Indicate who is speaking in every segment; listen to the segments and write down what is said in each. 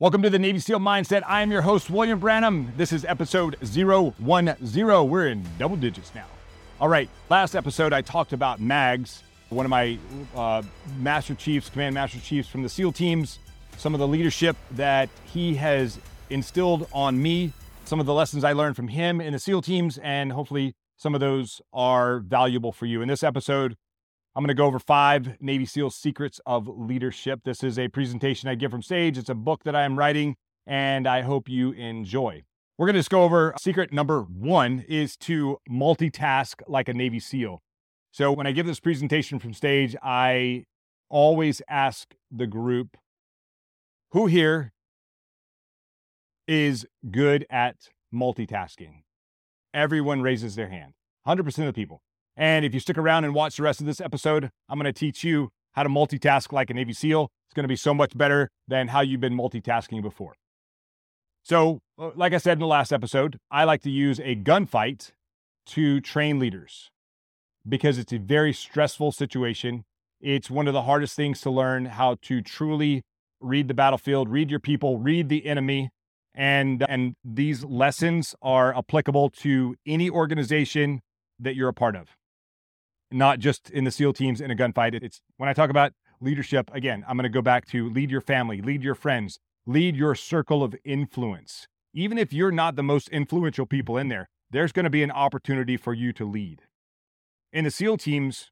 Speaker 1: Welcome to the Navy SEAL Mindset. I am your host, William Branham. This is episode 010. We're in double digits now. All right, last episode I talked about Mags, one of my uh, Master Chiefs, Command Master Chiefs from the SEAL teams, some of the leadership that he has instilled on me, some of the lessons I learned from him in the SEAL teams, and hopefully some of those are valuable for you. In this episode, I'm going to go over five Navy SEAL secrets of leadership. This is a presentation I give from stage. It's a book that I am writing, and I hope you enjoy. We're going to just go over secret number one is to multitask like a Navy SEAL. So when I give this presentation from stage, I always ask the group who here is good at multitasking. Everyone raises their hand. 100% of the people. And if you stick around and watch the rest of this episode, I'm going to teach you how to multitask like a Navy SEAL. It's going to be so much better than how you've been multitasking before. So, uh, like I said in the last episode, I like to use a gunfight to train leaders because it's a very stressful situation. It's one of the hardest things to learn how to truly read the battlefield, read your people, read the enemy. And, and these lessons are applicable to any organization that you're a part of not just in the SEAL teams in a gunfight. It's when I talk about leadership, again, I'm going to go back to lead your family, lead your friends, lead your circle of influence. Even if you're not the most influential people in there, there's going to be an opportunity for you to lead. In the SEAL teams,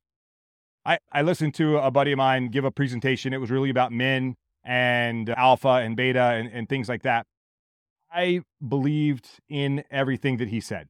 Speaker 1: I, I listened to a buddy of mine give a presentation. It was really about men and alpha and beta and, and things like that. I believed in everything that he said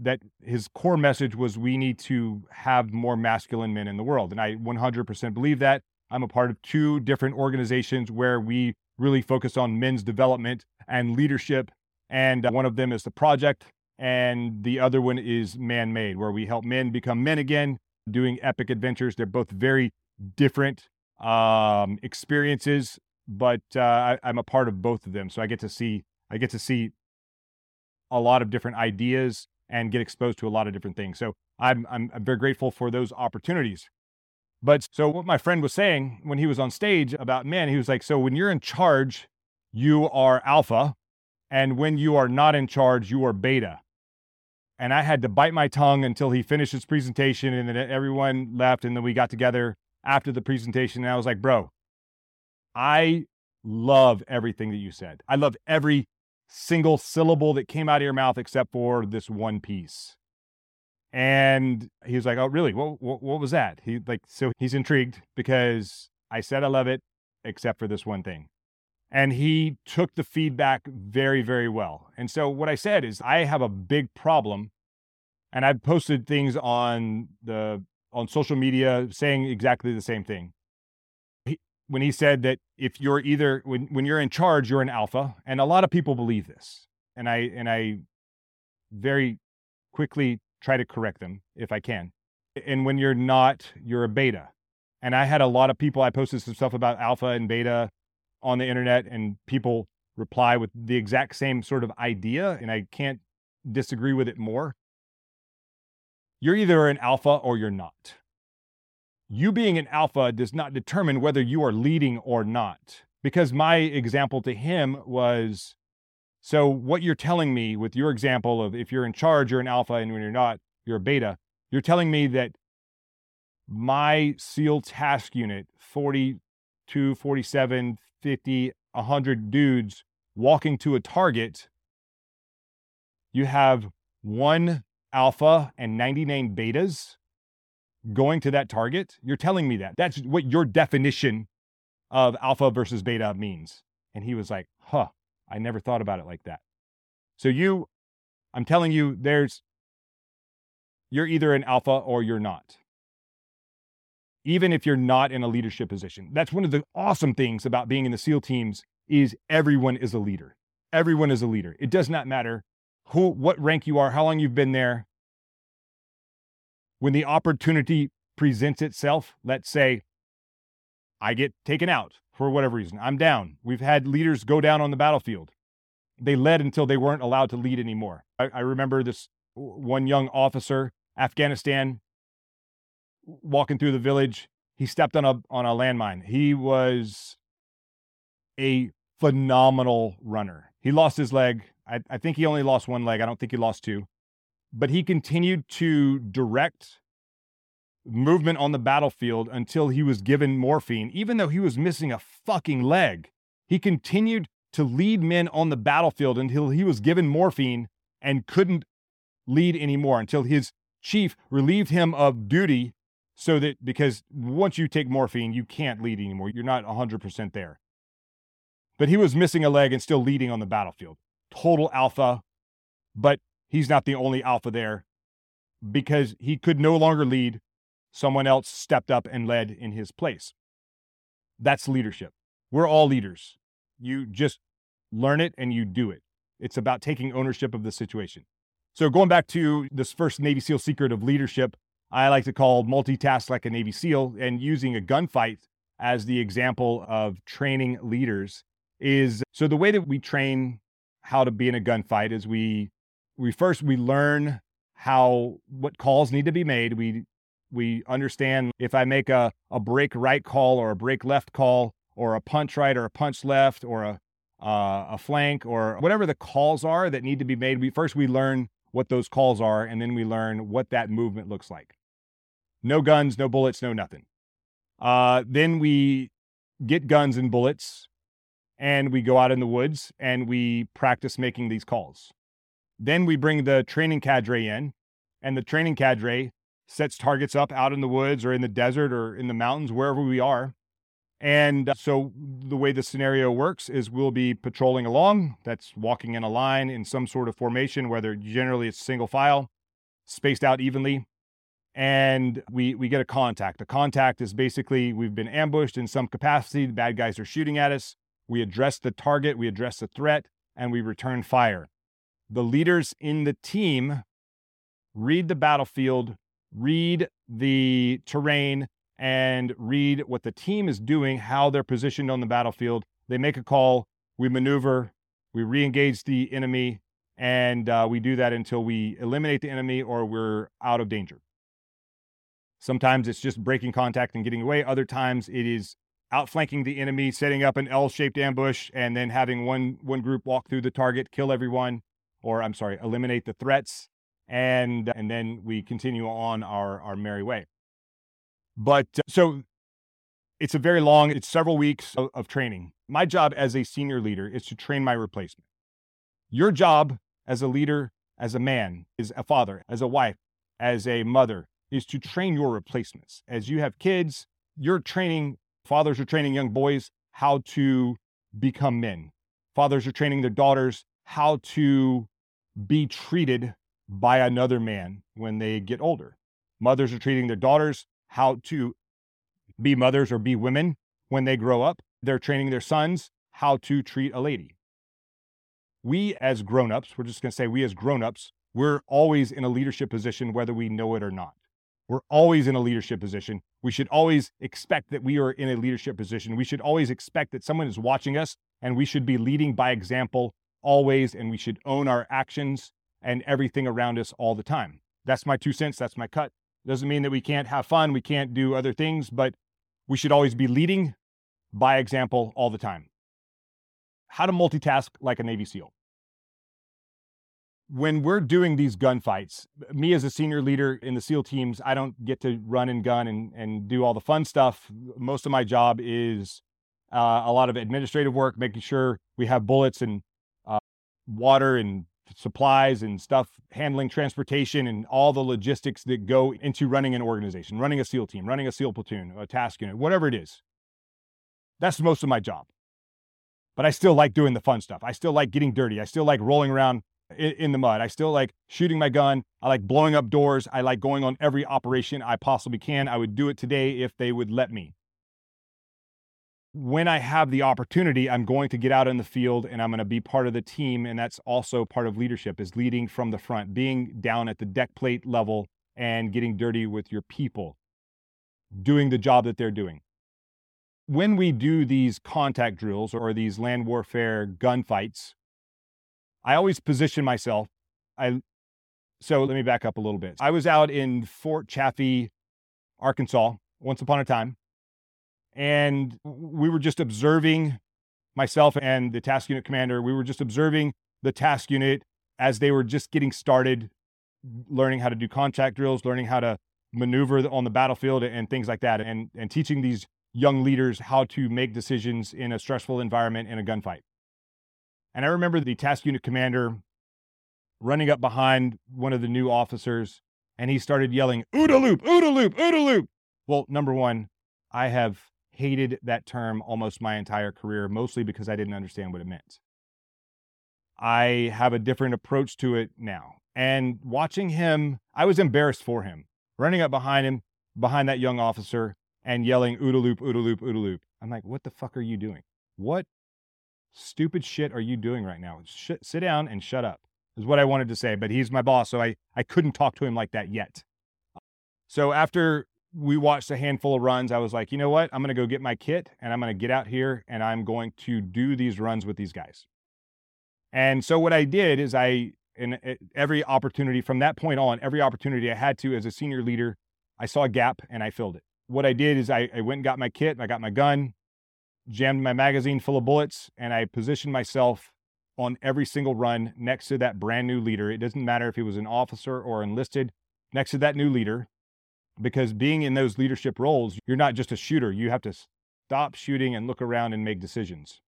Speaker 1: that his core message was we need to have more masculine men in the world. And I 100% believe that. I'm a part of two different organizations where we really focus on men's development and leadership. And one of them is the project, and the other one is man made, where we help men become men again, doing epic adventures. They're both very different um, experiences, but uh, I, I'm a part of both of them. So I get to see, I get to see a lot of different ideas and get exposed to a lot of different things. So I'm, I'm, very grateful for those opportunities. But so what my friend was saying when he was on stage about men, he was like, so when you're in charge, you are alpha. And when you are not in charge, you are beta. And I had to bite my tongue until he finished his presentation and then everyone left. And then we got together after the presentation. And I was like, bro, I love everything that you said. I love every single syllable that came out of your mouth except for this one piece. And he was like, "Oh, really? What, what, what was that?" He like so he's intrigued because I said I love it except for this one thing. And he took the feedback very very well. And so what I said is I have a big problem and I've posted things on the on social media saying exactly the same thing when he said that if you're either when, when you're in charge you're an alpha. And a lot of people believe this. And i and i very quickly try to correct them if i can. And when you're not you're a beta. And i had a lot of people i posted some stuff about alpha and beta on the internet and people reply with the exact same sort of idea and i can't disagree with it more. You're either an alpha or you're not you being an alpha does not determine whether you are leading or not. Because my example to him was so, what you're telling me with your example of if you're in charge, you're an alpha, and when you're not, you're a beta, you're telling me that my SEAL task unit, 42, 47, 50, 100 dudes walking to a target, you have one alpha and 99 betas going to that target, you're telling me that. That's what your definition of alpha versus beta means. And he was like, huh, I never thought about it like that. So you, I'm telling you, there's, you're either an alpha or you're not. Even if you're not in a leadership position. That's one of the awesome things about being in the SEAL teams is everyone is a leader. Everyone is a leader. It does not matter who, what rank you are, how long you've been there when the opportunity presents itself, let's say I get taken out for whatever reason, I'm down. We've had leaders go down on the battlefield. They led until they weren't allowed to lead anymore. I, I remember this one young officer, Afghanistan, walking through the village. He stepped on a on a landmine. He was a phenomenal runner. He lost his leg. I, I think he only lost one leg. I don't think he lost two. But he continued to direct movement on the battlefield until he was given morphine, even though he was missing a fucking leg. He continued to lead men on the battlefield until he was given morphine and couldn't lead anymore until his chief relieved him of duty so that because once you take morphine, you can't lead anymore. You're not 100% there. But he was missing a leg and still leading on the battlefield. Total alpha, but he's not the only alpha there because he could no longer lead. Someone else stepped up and led in his place. That's leadership. We're all leaders. You just learn it and you do it. It's about taking ownership of the situation. So, going back to this first Navy SEAL secret of leadership, I like to call multitask like a Navy SEAL and using a gunfight as the example of training leaders is so the way that we train how to be in a gunfight is we we first we learn how what calls need to be made. We we understand if I make a, a break right call or a break left call or a punch right or a punch left or a uh, a flank or whatever the calls are that need to be made. We first we learn what those calls are, and then we learn what that movement looks like. No guns, no bullets, no nothing. Uh, then we get guns and bullets, and we go out in the woods and we practice making these calls. Then we bring the training cadre in, and the training cadre sets targets up out in the woods or in the desert or in the mountains, wherever we are. And uh, so the way the scenario works is we'll be patrolling along. That's walking in a line in some sort of formation, whether generally it's single file, spaced out evenly. And we, we get a contact. A contact is basically we've been ambushed in some capacity. The bad guys are shooting at us. We address the target, we address the threat, and we return fire. The leaders in the team read the battlefield, read the terrain, and read what the team is doing, how they're positioned on the battlefield. They make a call, we maneuver, we re engage the enemy, and uh, we do that until we eliminate the enemy or we're out of danger. Sometimes it's just breaking contact and getting away. Other times it is outflanking the enemy, setting up an L-shaped ambush, and then having one one group walk through the target, kill everyone, or I'm sorry, eliminate the threats, and and then we continue on our our merry way. But uh, so it's a very long, it's several weeks of, of training. My job as a senior leader is to train my replacement. Your job as a leader, as a man, as a father, as a wife, as a mother, is to train your replacements. As you have kids, you're training, fathers are training young boys how to become men. Fathers are training their daughters how to be treated by another man when they get older. Mothers are treating their daughters how to be mothers or be women when they grow up. They're training their sons how to treat a lady. We as grown-ups, we're just going to say we as grown-ups, we're always in a leadership position whether we know it or not. We're always in a leadership position. We should always expect that we are in a leadership position. We should always expect that someone is watching us and we should be leading by example always and we should own our actions and everything around us all the time. That's my two cents. That's my cut. Doesn't mean that we can't have fun, we can't do other things, but we should always be leading by example all the time. How to multitask like a Navy SEAL. When we're doing these gunfights, me as a senior leader in the SEAL teams, I don't get to run and gun and, and do all the fun stuff. Most of my job is uh, a lot of administrative work, making sure we have bullets and water and supplies and stuff, handling transportation and all the logistics that go into running an organization, running a SEAL team, running a SEAL platoon, a task unit, whatever it is. That's most of my job. But I still like doing the fun stuff. I still like getting dirty. I still like rolling around in, the mud. I still like shooting my gun. I like blowing up doors. I like going on every operation I possibly can. I would do it today if they would let me when I have the opportunity, I'm going to get out in the field and I'm going to be part of the team. And that's also part of leadership is leading from the front, being down at the deck plate level and getting dirty with your people, doing the job that they're doing. When we do these contact drills or these land warfare gunfights, I always position myself. I so let me back up a little bit. I was out in Fort Chaffee, Arkansas, once upon a time and we were just observing myself and the task unit commander, we were just observing the task unit as they were just getting started, learning how to do contact drills, learning how to maneuver on the battlefield and things like that, and, and teaching these young leaders how to make decisions in a stressful environment in a gunfight. And I remember the task unit commander running up behind one of the new officers and he started yelling, OODA loop, OODA loop, OODA loop. Well, number one, I have hated that term almost my entire career, mostly because I didn't understand what it meant. I have a different approach to it now. And watching him, I was embarrassed for him, running up behind him, behind that young officer, and yelling, OODA loop, OODA loop, OODA loop. I'm like, what the fuck are you doing? What stupid shit are you doing right now? Sh- sit down and shut up, is what I wanted to say. But he's my boss, so I, I couldn't talk to him like that yet. So after we watched a handful of runs, I was like, you know what? I'm going to go get my kit and I'm going to get out here and I'm going to do these runs with these guys. And so what I did is I, in eh, every opportunity from that point on, every opportunity I had to as a senior leader, I saw a gap and I filled it. What I did is I, I went and got my kit, I got my gun, jammed my magazine full of bullets, and I positioned myself on every single run next to that brand new leader. It doesn't matter if he was an officer or enlisted, next to that new leader, because being in those leadership roles, you're not just a shooter. You have to stop shooting and look around and make decisions.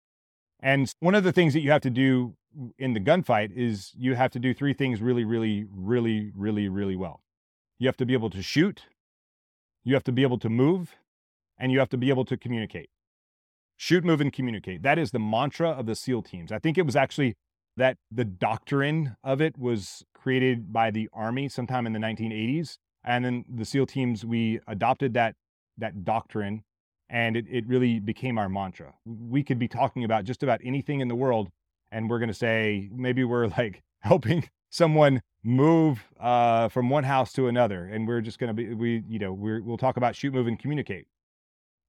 Speaker 1: And one of the things that you have to do in the gunfight is you have to do three things really, really, really, really, really well. You have to be able to shoot, you have to be able to move, and you have to be able to communicate. Shoot, move, and communicate. That is the mantra of the SEAL teams. I think it was actually that the doctrine of it was created by the Army sometime in the 1980s. And then the SEAL teams, we adopted that, that doctrine and it, it really became our mantra. We could be talking about just about anything in the world, and we're going to say maybe we're like helping someone move uh, from one house to another, and we're just going to be we you know we we'll talk about shoot, move, and communicate,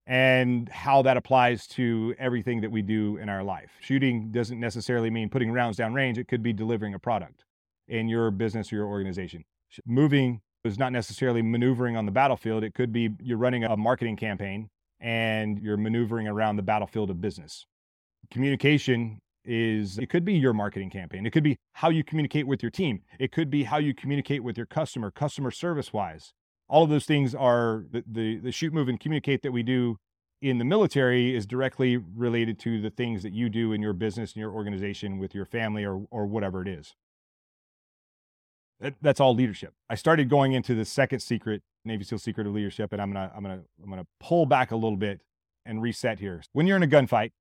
Speaker 1: and how that applies to everything that we do in our life. Shooting doesn't necessarily mean putting rounds down range; it could be delivering a product in your business or your organization. Moving is not necessarily maneuvering on the battlefield. It could be you're running a marketing campaign and you're maneuvering around the battlefield of business. Communication is it could be your marketing campaign. It could be how you communicate with your team. It could be how you communicate with your customer, customer service wise. All of those things are the, the, the shoot, move, and communicate that we do in the military is directly related to the things that you do in your business and your organization with your family or, or whatever it is. That, that's all leadership. I started going into the second secret Navy SEAL secret of leadership, and I'm gonna I'm gonna I'm gonna pull back a little bit and reset here. When you're in a gunfight,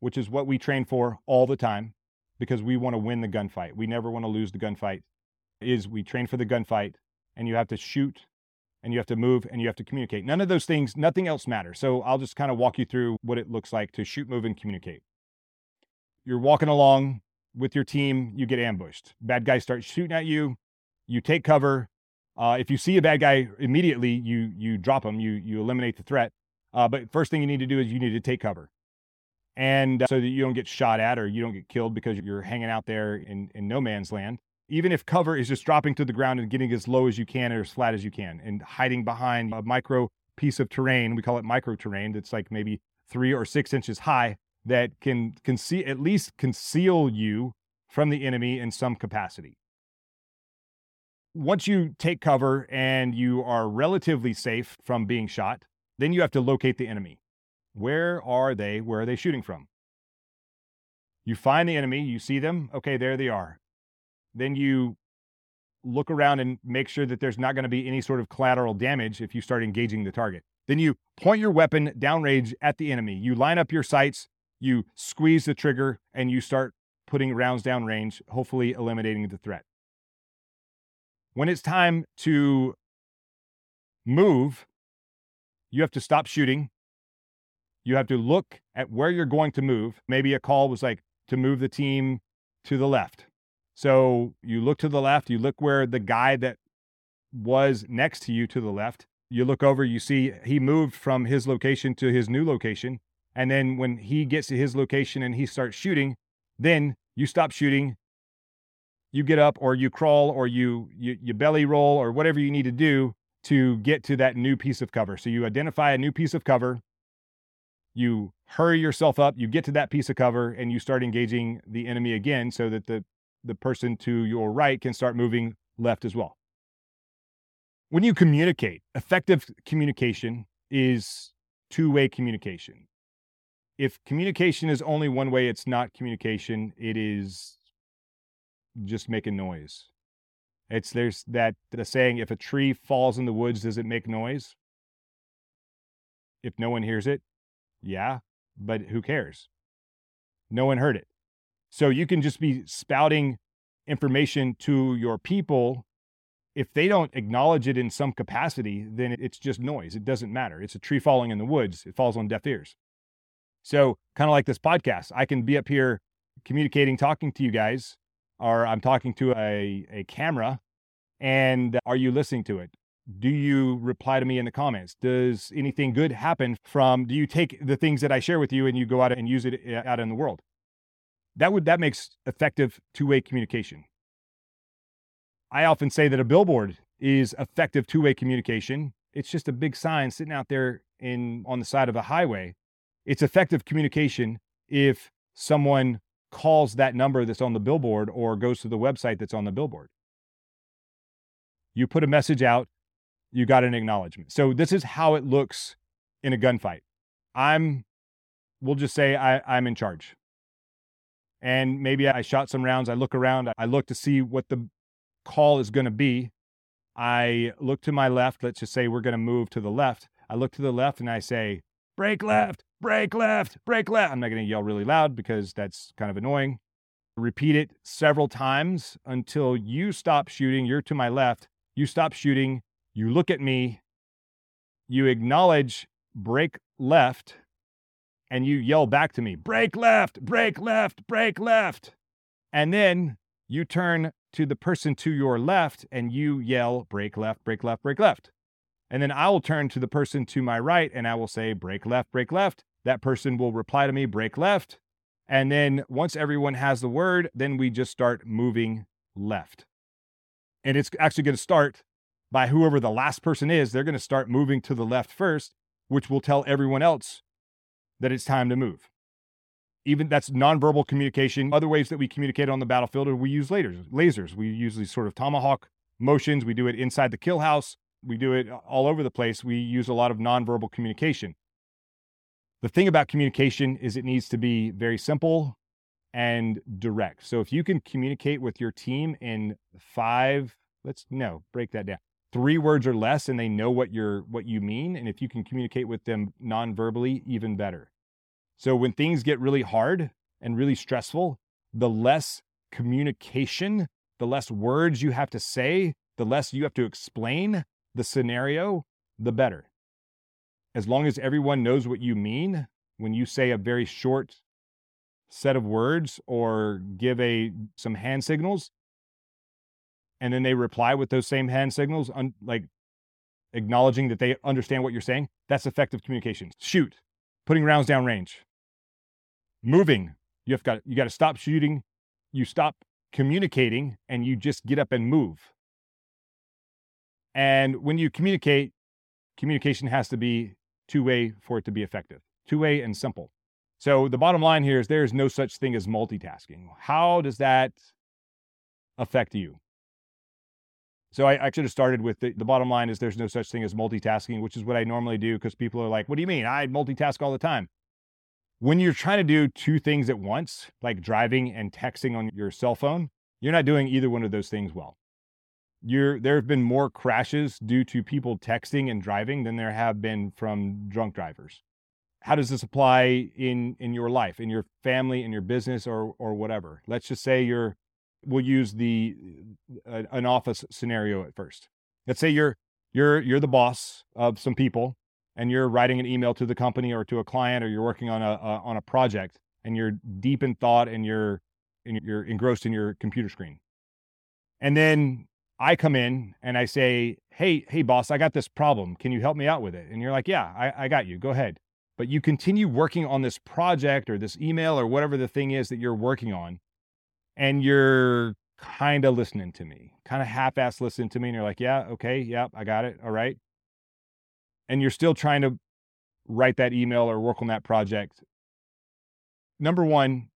Speaker 1: which is what we train for all the time, because we want to win the gunfight. We never want to lose the gunfight. Is we train for the gunfight, and you have to shoot, and you have to move, and you have to communicate. None of those things, nothing else matters. So I'll just kind of walk you through what it looks like to shoot, move, and communicate. You're walking along with your team, you get ambushed. Bad guys start shooting at you. You take cover, uh, if you see a bad guy immediately, you you drop him, you you eliminate the threat. Uh, but first thing you need to do is you need to take cover, and uh, so that you don't get shot at or you don't get killed because you're hanging out there in in no man's land. Even if cover is just dropping to the ground and getting as low as you can or as flat as you can, and hiding behind a micro piece of terrain, we call it micro terrain. That's like maybe three or six inches high that can see at least conceal you from the enemy in some capacity once you take cover and you are relatively safe from being shot, then you have to locate the enemy. Where are they? Where are they shooting from? You find the enemy, you see them, okay, there they are. Then you look around and make sure that there's not going to be any sort of collateral damage if you start engaging the target. Then you point your weapon downrange at the enemy. You line up your sights, you squeeze the trigger, and you start putting rounds downrange, hopefully eliminating the threat. When it's time to move, you have to stop shooting. You have to look at where you're going to move. Maybe a call was like to move the team to the left. So you look to the left, you look where the guy that was next to you to the left, you look over, you see he moved from his location to his new location. And then when he gets to his location and he starts shooting, then you stop shooting, you get up or you crawl or you, you you belly roll or whatever you need to do to get to that new piece of cover. So you identify a new piece of cover you hurry yourself up, you get to that piece of cover, and you start engaging the enemy again so that the, the person to your right can start moving left as well. When you communicate, effective communication is two way communication. If communication is only one way, it's not communication, it is just making noise. It's there's that the saying if a tree falls in the woods, does it make noise? If no one hears it, yeah, but who cares? No one heard it. So you can just be spouting information to your people. If they don't acknowledge it in some capacity, then it's just noise. It doesn't matter. It's a tree falling in the woods, it falls on deaf ears. So, kind of like this podcast, I can be up here communicating, talking to you guys, or I'm talking to a, a camera, and are you listening to it? do you reply to me in the comments? Does anything good happen from do you take the things that I share with you and you go out and use it eh, out in the world? That would that makes effective two-way communication. I often say that a billboard is effective two-way communication. It's just a big sign sitting out there in on the side of a highway. It's effective communication if someone calls that number that's on the billboard or goes to the website that's on the billboard. You put a message out you got an acknowledgement. So this is how it looks in a gunfight. I'm, we'll just say I, I'm in charge. And maybe I shot some rounds. I look around. I look to see what the call is going to be. I look to my left. Let's just say we're going to move to the left. I look to the left and I say, break left, break left, break left. I'm not going to yell really loud because that's kind of annoying. Repeat it several times until you stop shooting. You're to my left. You stop shooting you look at me, you acknowledge break left, and you yell back to me, break left, break left, break left. And then you turn to the person to your left and you yell, break left, break left, break left. And then I will turn to the person to my right and I will say, break left, break left. That person will reply to me, break left. And then once everyone has the word, then we just start moving left. And it's actually going to start by whoever the last person is, they're going to start moving to the left first, which will tell everyone else that it's time to move. Even that's nonverbal communication. Other ways that we communicate on the battlefield are we use lasers. Lasers. We use these sort of tomahawk motions. We do it inside the kill house. We do it all over the place. We use a lot of nonverbal communication. The thing about communication is it needs to be very simple and direct. So if you can communicate with your team in five, let's no, break that down three words or less and they know what you're what you mean and if you can communicate with them non-verbally even better so when things get really hard and really stressful the less communication the less words you have to say the less you have to explain the scenario the better as long as everyone knows what you mean when you say a very short set of words or give a some hand signals and then they reply with those same hand signals, un- like acknowledging that they understand what you're saying, that's effective communication. Shoot, putting rounds down range, moving. You have got you got to stop shooting. You stop communicating, and you just get up and move. And when you communicate, communication has to be two way for it to be effective, two way and simple. So the bottom line here is there is no such thing as multitasking. How does that affect you? So I, should have started with the, the bottom line is there's no such thing as multitasking, which is what I normally do because people are like, what do you mean? I multitask all the time. When you're trying to do two things at once, like driving and texting on your cell phone, you're not doing either one of those things well. You're, there have been more crashes due to people texting and driving than there have been from drunk drivers. How does this apply in, in your life, in your family, in your business, or, or whatever? Let's just say you're we'll use the uh, an office scenario at first. Let's say you're you're you're the boss of some people and you're writing an email to the company or to a client or you're working on a, a on a project and you're deep in thought and you're and you're engrossed in your computer screen. And then I come in and I say, "Hey, hey boss, I got this problem. Can you help me out with it?" And you're like, "Yeah, I, I got you. Go ahead." But you continue working on this project or this email or whatever the thing is that you're working on and you're kind of listening to me, kind of half ass listening to me. And you're like, yeah, okay, yep, yeah, I got it. All right. And you're still trying to write that email or work on that project. Number one,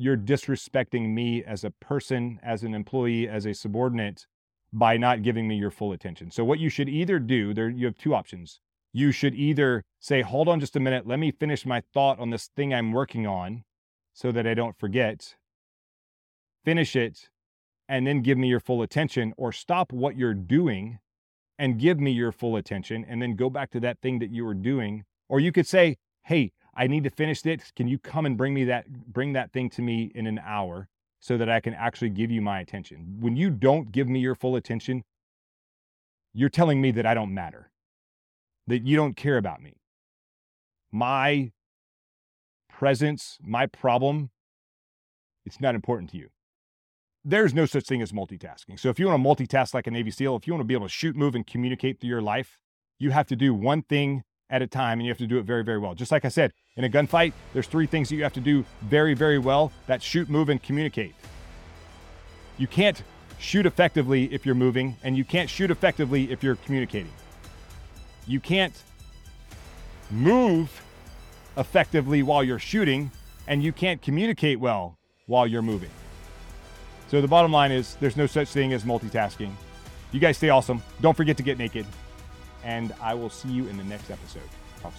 Speaker 1: you're disrespecting me as a person, as an employee, as a subordinate by not giving me your full attention. So, what you should either do, there you have two options. You should either say, Hold on just a minute, let me finish my thought on this thing I'm working on so that I don't forget. Finish it and then give me your full attention, or stop what you're doing and give me your full attention and then go back to that thing that you were doing. Or you could say, Hey, I need to finish this. Can you come and bring me that bring that thing to me in an hour so that I can actually give you my attention? When you don't give me your full attention, you're telling me that I don't matter. That you don't care about me. My presence, my problem, it's not important to you. There's no such thing as multitasking. So if you want to multitask like a Navy SEAL, if you want to be able to shoot, move, and communicate through your life, you have to do one thing at a time and you have to do it very, very well. Just like I said, in a gunfight, there's three things that you have to do very, very well that shoot, move, and communicate. You can't shoot effectively if you're moving, and you can't shoot effectively if you're communicating. You can't move effectively while you're shooting, and you can't communicate well while you're moving. So the bottom line is there's no such thing as multitasking. You guys stay awesome. Don't forget to get naked and I will see you in the next episode. Soon.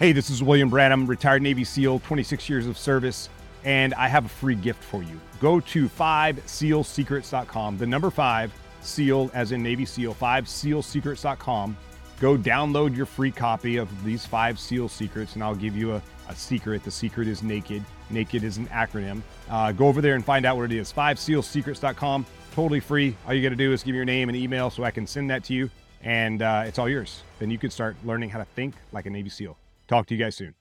Speaker 1: Hey, this is William Branham, retired Navy SEAL, 26 years of service, and I have a free gift for you. Go to 5sealsecrets.com, the number 5 SEAL as in Navy SEAL, 5sealsecrets.com. Go download your free copy of these five SEAL secrets, and I'll give you a, a secret. The secret is naked. Naked is an acronym. Uh, go over there and find out what it is. 5sealsecrets.com, totally free. All you got to do is give me your name and email so I can send that to you and uh, it's all yours. Then you can start learning how to think like a Navy SEAL. Talk to you guys soon.